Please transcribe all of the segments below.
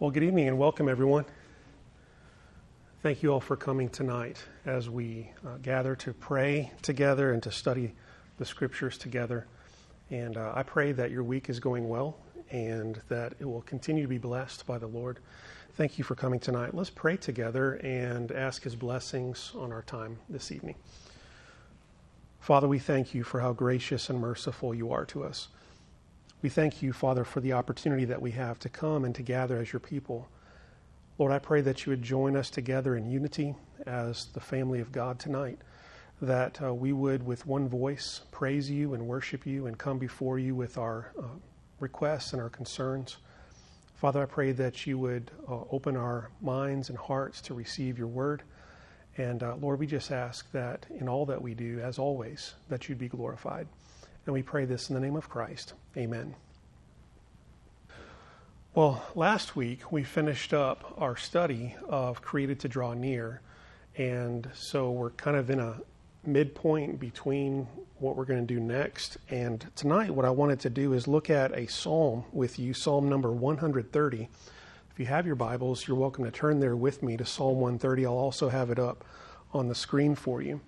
Well, good evening and welcome, everyone. Thank you all for coming tonight as we uh, gather to pray together and to study the scriptures together. And uh, I pray that your week is going well and that it will continue to be blessed by the Lord. Thank you for coming tonight. Let's pray together and ask His blessings on our time this evening. Father, we thank you for how gracious and merciful you are to us. We thank you, Father, for the opportunity that we have to come and to gather as your people. Lord, I pray that you would join us together in unity as the family of God tonight, that uh, we would, with one voice, praise you and worship you and come before you with our uh, requests and our concerns. Father, I pray that you would uh, open our minds and hearts to receive your word. And uh, Lord, we just ask that in all that we do, as always, that you'd be glorified. And we pray this in the name of Christ. Amen. Well, last week we finished up our study of Created to Draw Near. And so we're kind of in a midpoint between what we're going to do next. And tonight, what I wanted to do is look at a psalm with you, Psalm number 130. If you have your Bibles, you're welcome to turn there with me to Psalm 130. I'll also have it up on the screen for you.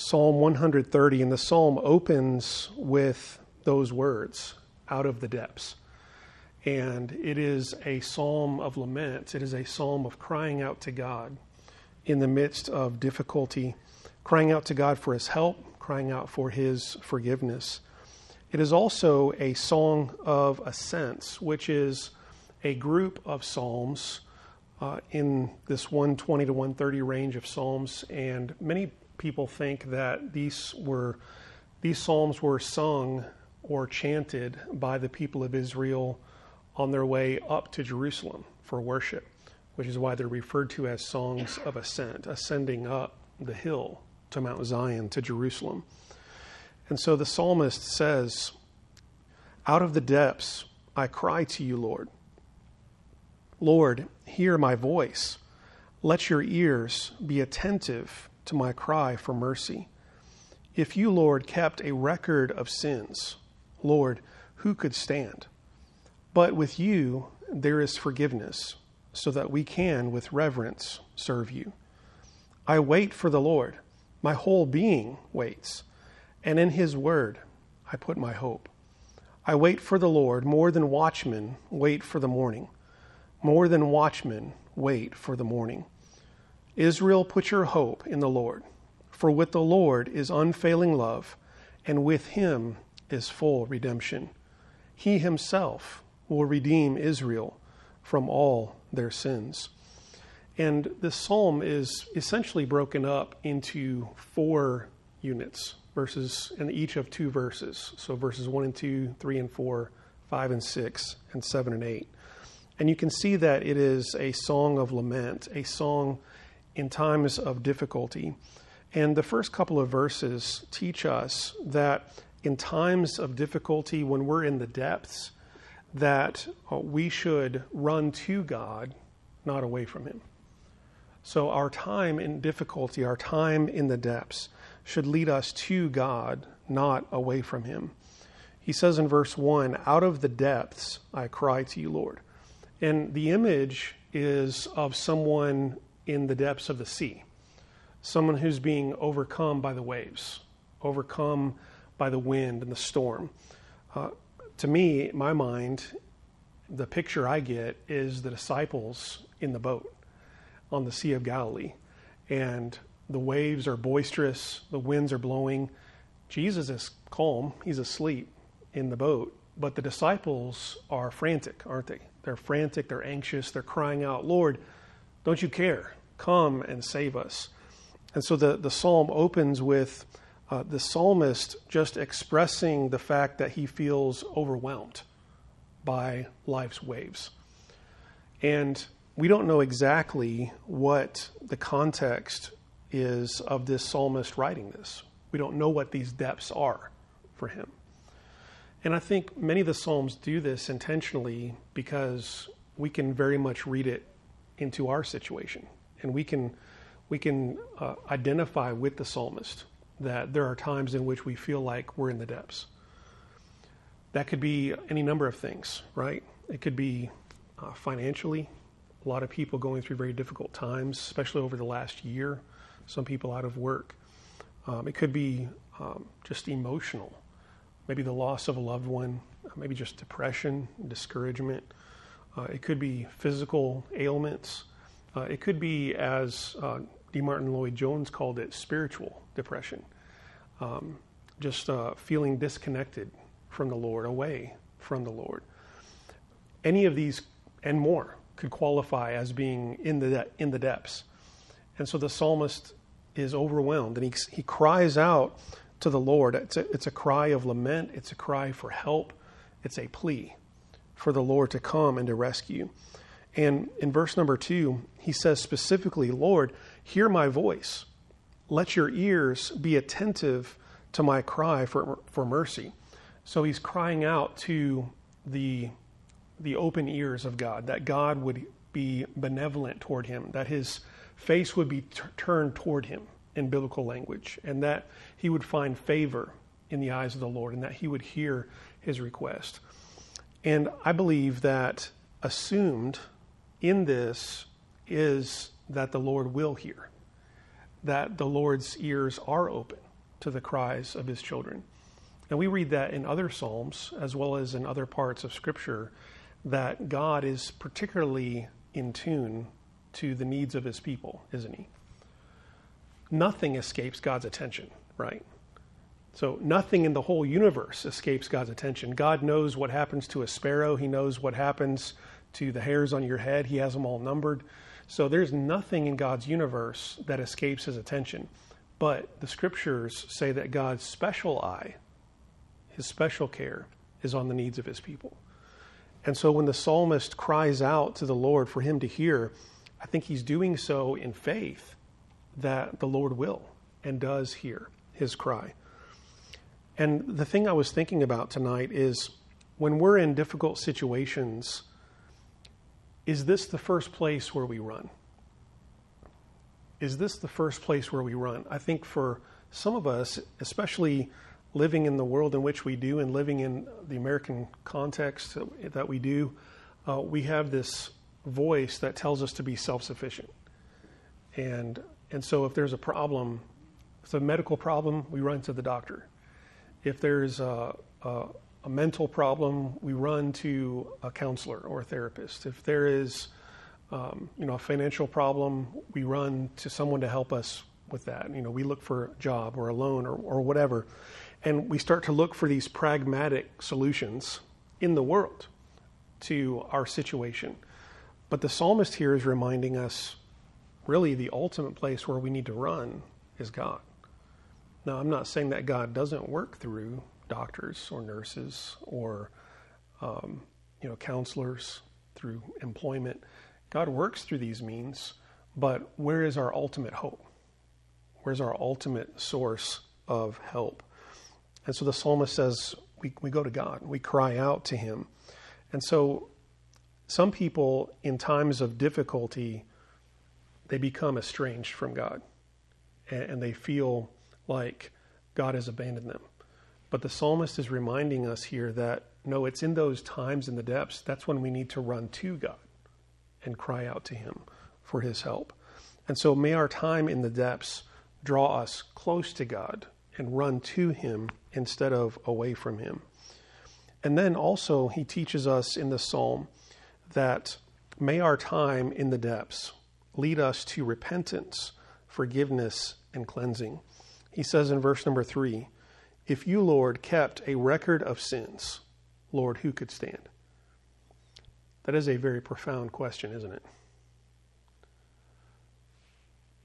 Psalm 130, and the psalm opens with those words out of the depths. And it is a psalm of lament, it is a psalm of crying out to God in the midst of difficulty, crying out to God for his help, crying out for his forgiveness. It is also a song of ascents, which is a group of psalms uh, in this 120 to 130 range of psalms, and many people think that these were these psalms were sung or chanted by the people of Israel on their way up to Jerusalem for worship, which is why they're referred to as songs of ascent, ascending up the hill to Mount Zion to Jerusalem. And so the psalmist says, Out of the depths I cry to you, Lord. Lord, hear my voice. Let your ears be attentive to my cry for mercy. If you, Lord, kept a record of sins, Lord, who could stand? But with you there is forgiveness, so that we can, with reverence, serve you. I wait for the Lord. My whole being waits, and in his word I put my hope. I wait for the Lord more than watchmen wait for the morning. More than watchmen wait for the morning. Israel, put your hope in the Lord, for with the Lord is unfailing love, and with him is full redemption. He himself will redeem Israel from all their sins. And this psalm is essentially broken up into four units, verses in each of two verses. So verses 1 and 2, 3 and 4, 5 and 6, and 7 and 8. And you can see that it is a song of lament, a song in times of difficulty. And the first couple of verses teach us that in times of difficulty, when we're in the depths, that uh, we should run to God, not away from Him. So our time in difficulty, our time in the depths, should lead us to God, not away from Him. He says in verse 1 Out of the depths I cry to you, Lord. And the image is of someone in the depths of the sea, someone who's being overcome by the waves, overcome by the wind and the storm. Uh, to me, my mind, the picture I get is the disciples in the boat on the Sea of Galilee. And the waves are boisterous, the winds are blowing. Jesus is calm, he's asleep in the boat. But the disciples are frantic, aren't they? They're frantic, they're anxious, they're crying out, Lord, don't you care? Come and save us. And so the, the psalm opens with uh, the psalmist just expressing the fact that he feels overwhelmed by life's waves. And we don't know exactly what the context is of this psalmist writing this. We don't know what these depths are for him. And I think many of the Psalms do this intentionally because we can very much read it into our situation and we can we can uh, identify with the psalmist that there are times in which we feel like we're in the depths. That could be any number of things, right? It could be uh, financially. A lot of people going through very difficult times, especially over the last year. Some people out of work. Um, it could be um, just emotional, maybe the loss of a loved one, maybe just depression, discouragement. Uh, it could be physical ailments. Uh, it could be, as uh, D. Martyn Lloyd Jones called it, spiritual depression. Um, just uh, feeling disconnected from the Lord, away from the Lord. Any of these and more could qualify as being in the, de- in the depths. And so the psalmist is overwhelmed and he, he cries out to the Lord. It's a, it's a cry of lament, it's a cry for help, it's a plea for the Lord to come and to rescue. And in verse number two, he says specifically, Lord, hear my voice. Let your ears be attentive to my cry for, for mercy. So he's crying out to the, the open ears of God, that God would be benevolent toward him, that his face would be t- turned toward him in biblical language, and that he would find favor in the eyes of the Lord, and that he would hear his request. And I believe that assumed in this is that the Lord will hear, that the Lord's ears are open to the cries of his children. And we read that in other Psalms, as well as in other parts of Scripture, that God is particularly in tune to the needs of his people, isn't he? Nothing escapes God's attention, right? So nothing in the whole universe escapes God's attention. God knows what happens to a sparrow, He knows what happens to the hairs on your head, He has them all numbered. So there's nothing in God's universe that escapes His attention. But the scriptures say that God's special eye, His special care, is on the needs of His people. And so when the psalmist cries out to the Lord for Him to hear, I think he's doing so in faith that the Lord will and does hear his cry. And the thing I was thinking about tonight is when we're in difficult situations, is this the first place where we run? Is this the first place where we run? I think for some of us, especially living in the world in which we do and living in the American context that we do, uh, we have this voice that tells us to be self sufficient. And, and so if there's a problem, if it's a medical problem, we run to the doctor. If there's a, a, a mental problem, we run to a counselor or a therapist. If there is um, you know, a financial problem, we run to someone to help us with that. You know, we look for a job or a loan or, or whatever. And we start to look for these pragmatic solutions in the world to our situation. But the psalmist here is reminding us really the ultimate place where we need to run is God. Now, I'm not saying that God doesn't work through doctors or nurses or um, you know counselors through employment. God works through these means, but where is our ultimate hope? Where's our ultimate source of help? And so the psalmist says we, we go to God, we cry out to Him. And so some people, in times of difficulty, they become estranged from God and, and they feel like God has abandoned them. But the psalmist is reminding us here that no, it's in those times in the depths, that's when we need to run to God and cry out to Him for His help. And so may our time in the depths draw us close to God and run to Him instead of away from Him. And then also, He teaches us in the psalm that may our time in the depths lead us to repentance, forgiveness, and cleansing. He says in verse number three, If you, Lord, kept a record of sins, Lord, who could stand? That is a very profound question, isn't it?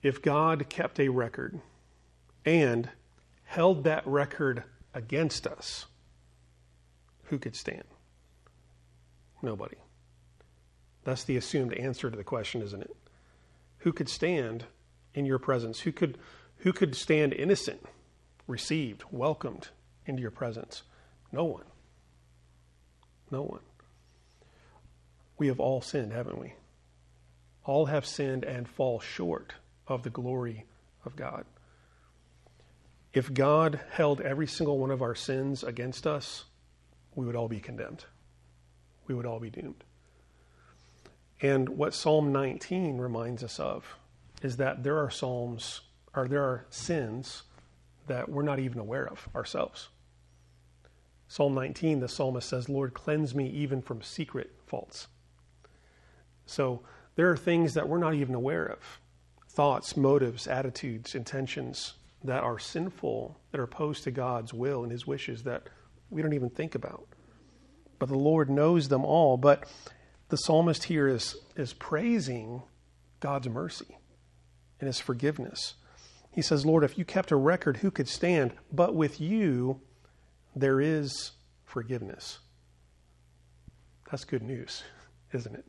If God kept a record and held that record against us, who could stand? Nobody. That's the assumed answer to the question, isn't it? Who could stand in your presence? Who could who could stand innocent, received, welcomed into your presence? No one. No one. We have all sinned, haven't we? All have sinned and fall short of the glory of God. If God held every single one of our sins against us, we would all be condemned. We would all be doomed. And what Psalm 19 reminds us of is that there are psalms or there are sins that we're not even aware of ourselves. Psalm 19, the psalmist says, Lord, cleanse me even from secret faults. So there are things that we're not even aware of thoughts, motives, attitudes, intentions that are sinful, that are opposed to God's will and his wishes that we don't even think about. But the Lord knows them all. But the psalmist here is, is praising God's mercy and his forgiveness. He says, Lord, if you kept a record, who could stand? But with you, there is forgiveness. That's good news, isn't it?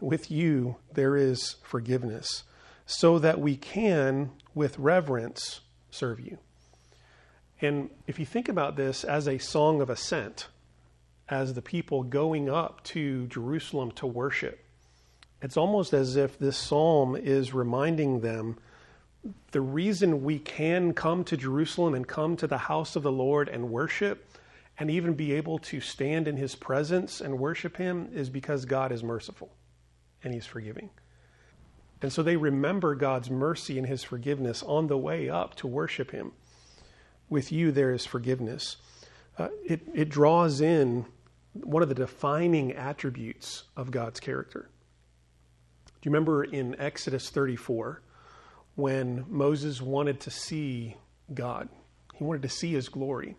With you, there is forgiveness, so that we can, with reverence, serve you. And if you think about this as a song of ascent, as the people going up to Jerusalem to worship, it's almost as if this psalm is reminding them the reason we can come to Jerusalem and come to the house of the Lord and worship and even be able to stand in his presence and worship him is because God is merciful and he's forgiving. And so they remember God's mercy and his forgiveness on the way up to worship him. With you, there is forgiveness. Uh, it, it draws in one of the defining attributes of God's character. Do you remember in Exodus 34 when Moses wanted to see God? He wanted to see his glory.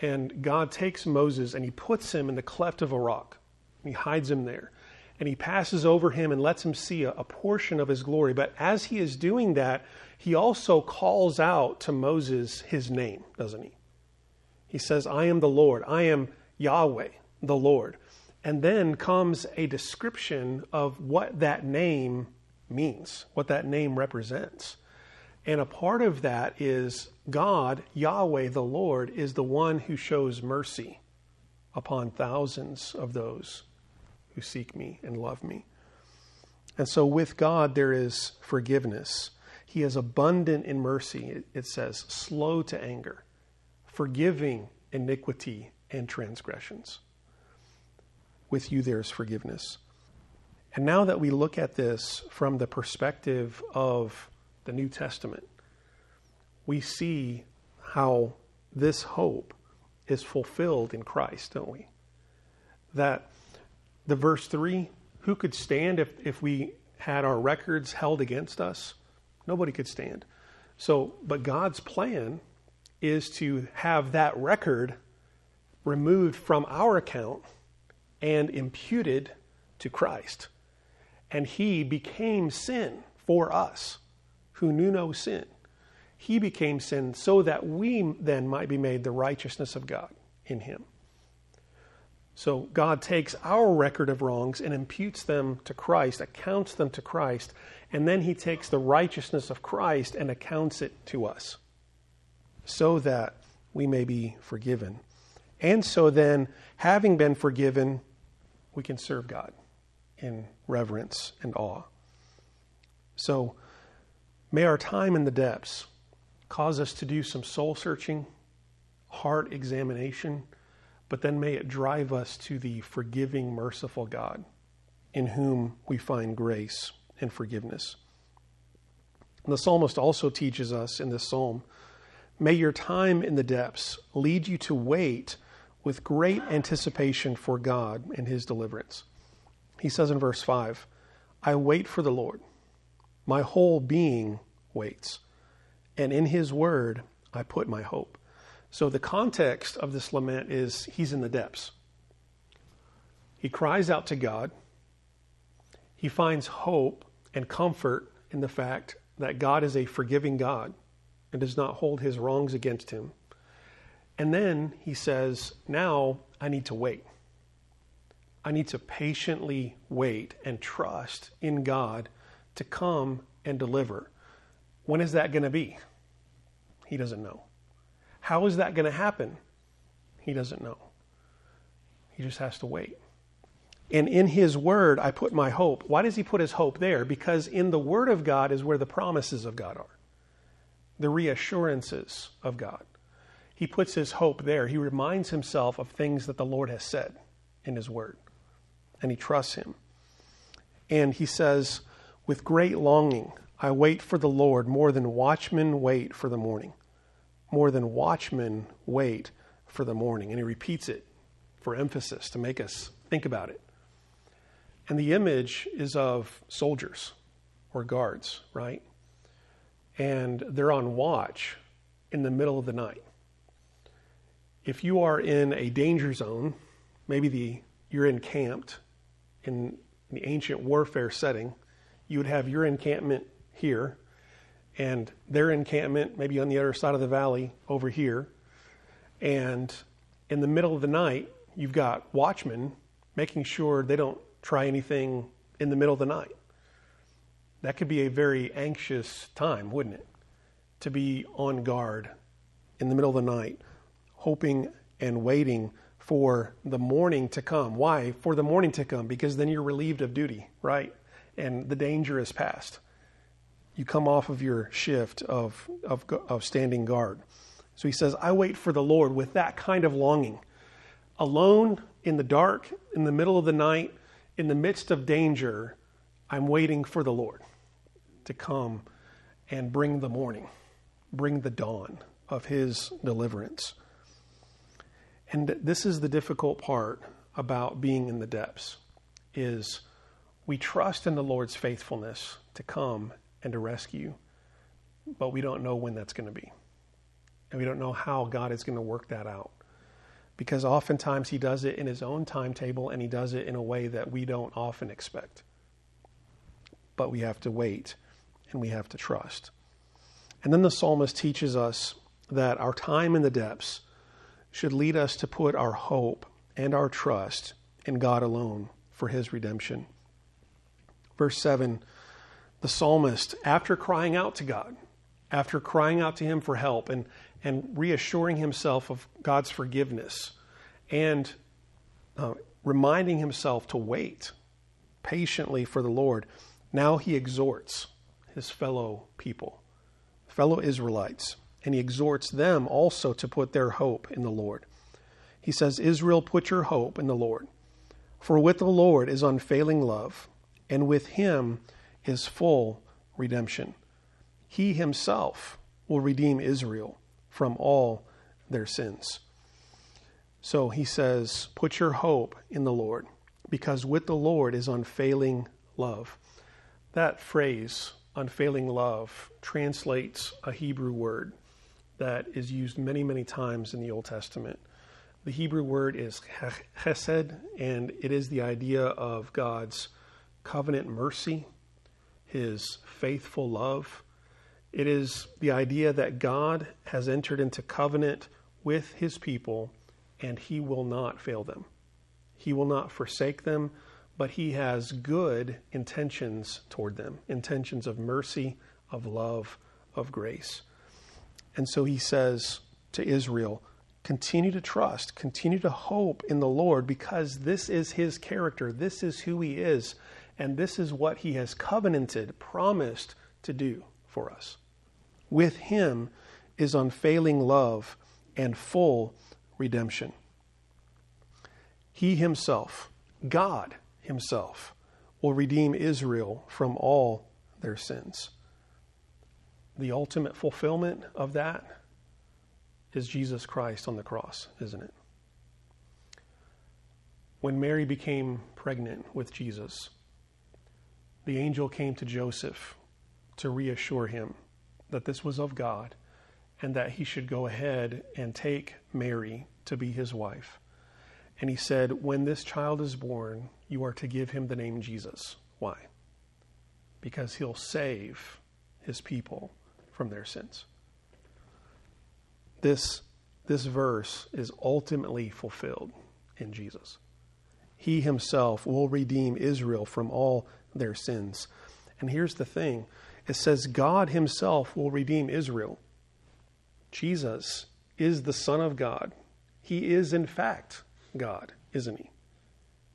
And God takes Moses and he puts him in the cleft of a rock. He hides him there. And he passes over him and lets him see a, a portion of his glory. But as he is doing that, he also calls out to Moses his name, doesn't he? He says, I am the Lord. I am Yahweh, the Lord. And then comes a description of what that name means, what that name represents. And a part of that is God, Yahweh, the Lord, is the one who shows mercy upon thousands of those who seek me and love me. And so with God, there is forgiveness. He is abundant in mercy, it says, slow to anger, forgiving iniquity and transgressions. With you, there is forgiveness. And now that we look at this from the perspective of the New Testament, we see how this hope is fulfilled in Christ, don't we? That the verse 3 who could stand if, if we had our records held against us? Nobody could stand. So, but God's plan is to have that record removed from our account and imputed to Christ. And he became sin for us who knew no sin. He became sin so that we then might be made the righteousness of God in him. So God takes our record of wrongs and imputes them to Christ, accounts them to Christ, and then he takes the righteousness of Christ and accounts it to us so that we may be forgiven. And so then, having been forgiven, we can serve God in reverence and awe. So, may our time in the depths cause us to do some soul searching, heart examination but then may it drive us to the forgiving, merciful God in whom we find grace and forgiveness. And the psalmist also teaches us in this psalm may your time in the depths lead you to wait with great anticipation for God and his deliverance. He says in verse 5 I wait for the Lord, my whole being waits, and in his word I put my hope. So the context of this lament is he's in the depths. He cries out to God. He finds hope and comfort in the fact that God is a forgiving God and does not hold his wrongs against him. And then he says, Now I need to wait. I need to patiently wait and trust in God to come and deliver. When is that going to be? He doesn't know. How is that going to happen? He doesn't know. He just has to wait. And in His Word, I put my hope. Why does He put His hope there? Because in the Word of God is where the promises of God are, the reassurances of God. He puts His hope there. He reminds Himself of things that the Lord has said in His Word, and He trusts Him. And he says, With great longing, I wait for the Lord more than watchmen wait for the morning. More than watchmen wait for the morning. And he repeats it for emphasis to make us think about it. And the image is of soldiers or guards, right? And they're on watch in the middle of the night. If you are in a danger zone, maybe the you're encamped in the ancient warfare setting, you would have your encampment here and their encampment maybe on the other side of the valley over here. And in the middle of the night, you've got watchmen making sure they don't try anything in the middle of the night. That could be a very anxious time, wouldn't it? To be on guard in the middle of the night, hoping and waiting for the morning to come. Why? For the morning to come, because then you're relieved of duty, right? And the danger is past. You come off of your shift of, of, of standing guard. So he says, I wait for the Lord with that kind of longing. Alone in the dark, in the middle of the night, in the midst of danger, I'm waiting for the Lord to come and bring the morning, bring the dawn of his deliverance. And this is the difficult part about being in the depths is we trust in the Lord's faithfulness to come and to rescue, but we don't know when that's going to be. And we don't know how God is going to work that out. Because oftentimes he does it in his own timetable and he does it in a way that we don't often expect. But we have to wait and we have to trust. And then the psalmist teaches us that our time in the depths should lead us to put our hope and our trust in God alone for his redemption. Verse 7 the psalmist, after crying out to God, after crying out to him for help and, and reassuring himself of God's forgiveness and uh, reminding himself to wait patiently for the Lord, now he exhorts his fellow people, fellow Israelites, and he exhorts them also to put their hope in the Lord. He says, Israel, put your hope in the Lord. For with the Lord is unfailing love, and with him is full redemption. He himself will redeem Israel from all their sins. So he says, Put your hope in the Lord, because with the Lord is unfailing love. That phrase, unfailing love, translates a Hebrew word that is used many, many times in the Old Testament. The Hebrew word is chesed, and it is the idea of God's covenant mercy, his faithful love. It is the idea that God has entered into covenant with his people and he will not fail them. He will not forsake them, but he has good intentions toward them intentions of mercy, of love, of grace. And so he says to Israel, continue to trust, continue to hope in the Lord because this is his character, this is who he is, and this is what he has covenanted, promised to do for us. With him is unfailing love and full redemption. He himself, God himself, will redeem Israel from all their sins the ultimate fulfillment of that is Jesus Christ on the cross, isn't it? When Mary became pregnant with Jesus, the angel came to Joseph to reassure him that this was of God and that he should go ahead and take Mary to be his wife. And he said, When this child is born, you are to give him the name Jesus. Why? Because he'll save his people from their sins. This, this verse is ultimately fulfilled in Jesus. He himself will redeem Israel from all their sins. And here's the thing it says God himself will redeem Israel. Jesus is the Son of God. He is, in fact, God, isn't he?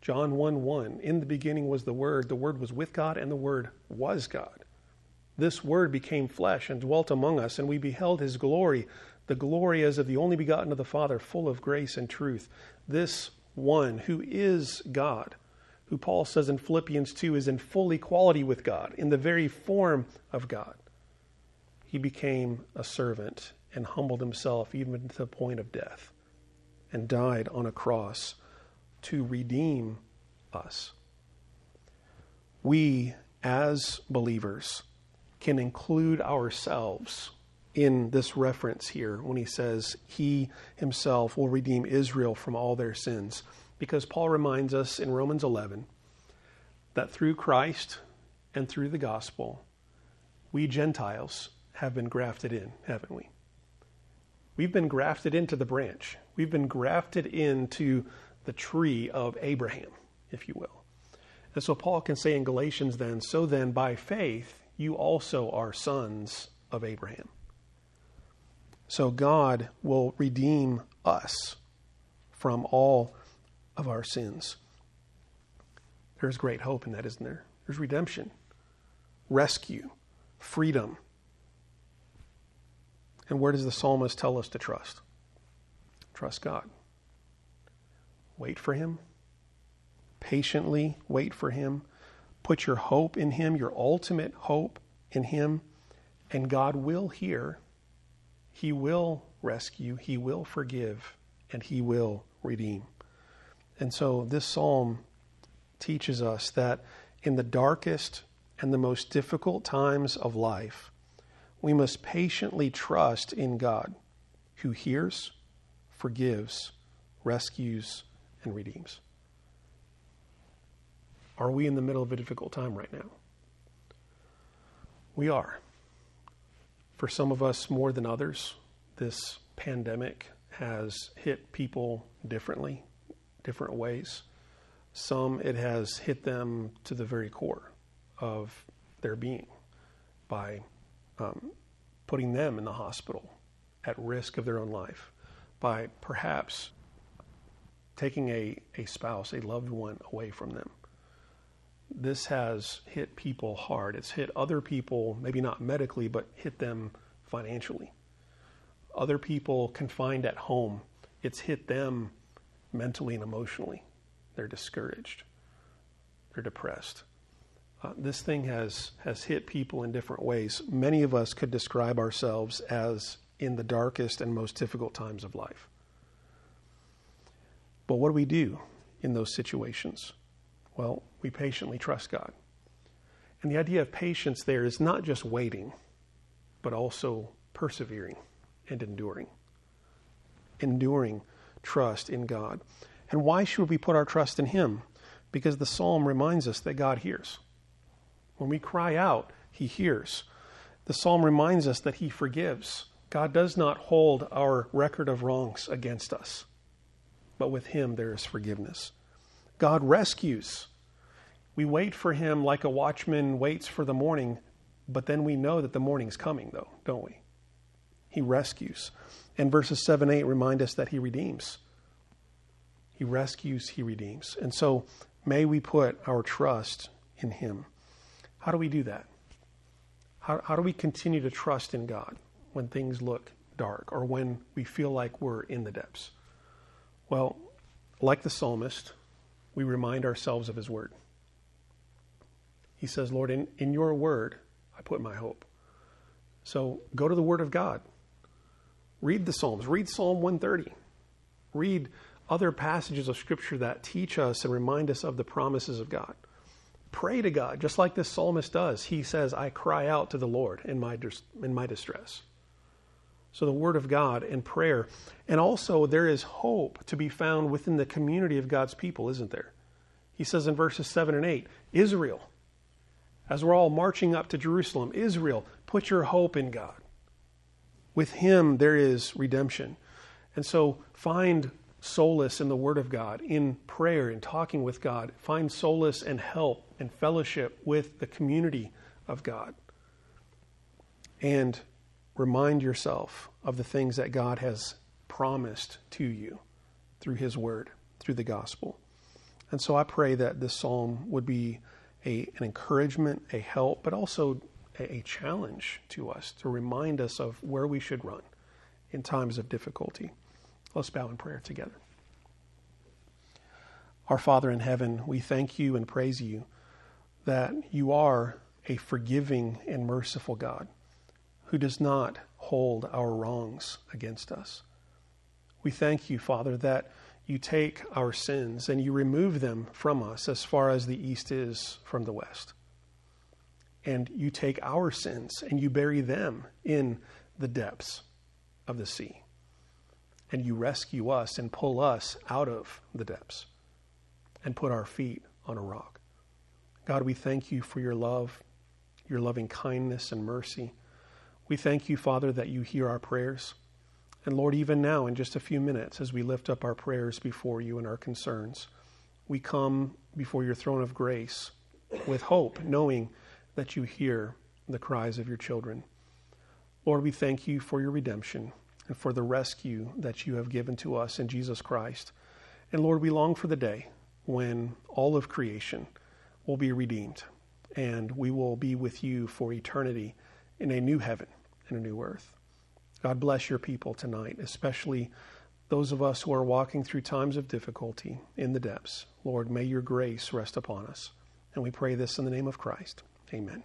John 1 1. In the beginning was the Word, the Word was with God, and the Word was God this word became flesh and dwelt among us, and we beheld his glory, the glory as of the only begotten of the Father, full of grace and truth. This one who is God, who Paul says in Philippians 2 is in full equality with God, in the very form of God. He became a servant and humbled himself even to the point of death and died on a cross to redeem us. We, as believers, can include ourselves in this reference here when he says he himself will redeem Israel from all their sins. Because Paul reminds us in Romans 11 that through Christ and through the gospel, we Gentiles have been grafted in, haven't we? We've been grafted into the branch. We've been grafted into the tree of Abraham, if you will. And so Paul can say in Galatians then, so then by faith you also are sons of Abraham. So God will redeem us from all of our sins. There's great hope in that, isn't there? There's redemption, rescue, freedom. And where does the psalmist tell us to trust? Trust God. Wait for Him. Patiently wait for Him. Put your hope in Him, your ultimate hope in Him, and God will hear he will rescue, He will forgive, and He will redeem. And so this psalm teaches us that in the darkest and the most difficult times of life, we must patiently trust in God who hears, forgives, rescues, and redeems. Are we in the middle of a difficult time right now? We are. For some of us more than others, this pandemic has hit people differently, different ways. Some it has hit them to the very core of their being by um, putting them in the hospital at risk of their own life, by perhaps taking a, a spouse, a loved one away from them this has hit people hard. It's hit other people, maybe not medically, but hit them financially. Other people confined at home, it's hit them mentally and emotionally. They're discouraged, they're depressed. Uh, this thing has, has hit people in different ways. Many of us could describe ourselves as in the darkest and most difficult times of life. But what do we do in those situations? Well, we patiently trust God. And the idea of patience there is not just waiting, but also persevering and enduring. Enduring trust in God. And why should we put our trust in Him? Because the psalm reminds us that God hears. When we cry out, He hears. The psalm reminds us that He forgives. God does not hold our record of wrongs against us, but with Him there is forgiveness. God rescues. We wait for him like a watchman waits for the morning, but then we know that the morning's coming, though, don't we? He rescues. And verses 7 8 remind us that he redeems. He rescues, he redeems. And so may we put our trust in him. How do we do that? How, how do we continue to trust in God when things look dark or when we feel like we're in the depths? Well, like the psalmist, we remind ourselves of his word. He says, Lord, in, in your word, I put my hope. So go to the word of God. Read the Psalms. Read Psalm 130. Read other passages of Scripture that teach us and remind us of the promises of God. Pray to God, just like this psalmist does. He says, I cry out to the Lord in my, in my distress. So, the Word of God and prayer. And also, there is hope to be found within the community of God's people, isn't there? He says in verses 7 and 8 Israel, as we're all marching up to Jerusalem, Israel, put your hope in God. With Him, there is redemption. And so find solace in the Word of God, in prayer, in talking with God. Find solace and help and fellowship with the community of God. And remind yourself of the things that God has promised to you through His Word, through the gospel. And so I pray that this psalm would be a, an encouragement, a help, but also a, a challenge to us to remind us of where we should run in times of difficulty. Let's bow in prayer together. Our Father in heaven, we thank you and praise you that you are a forgiving and merciful God who does not hold our wrongs against us. We thank you, Father, that you take our sins and you remove them from us as far as the east is from the west. And you take our sins and you bury them in the depths of the sea. And you rescue us and pull us out of the depths and put our feet on a rock. God, we thank you for your love, your loving kindness and mercy. We thank you, Father, that you hear our prayers. And Lord, even now, in just a few minutes, as we lift up our prayers before you and our concerns, we come before your throne of grace with hope, knowing that you hear the cries of your children. Lord, we thank you for your redemption and for the rescue that you have given to us in Jesus Christ. And Lord, we long for the day when all of creation will be redeemed and we will be with you for eternity in a new heaven and a new earth. God bless your people tonight, especially those of us who are walking through times of difficulty in the depths. Lord, may your grace rest upon us. And we pray this in the name of Christ. Amen.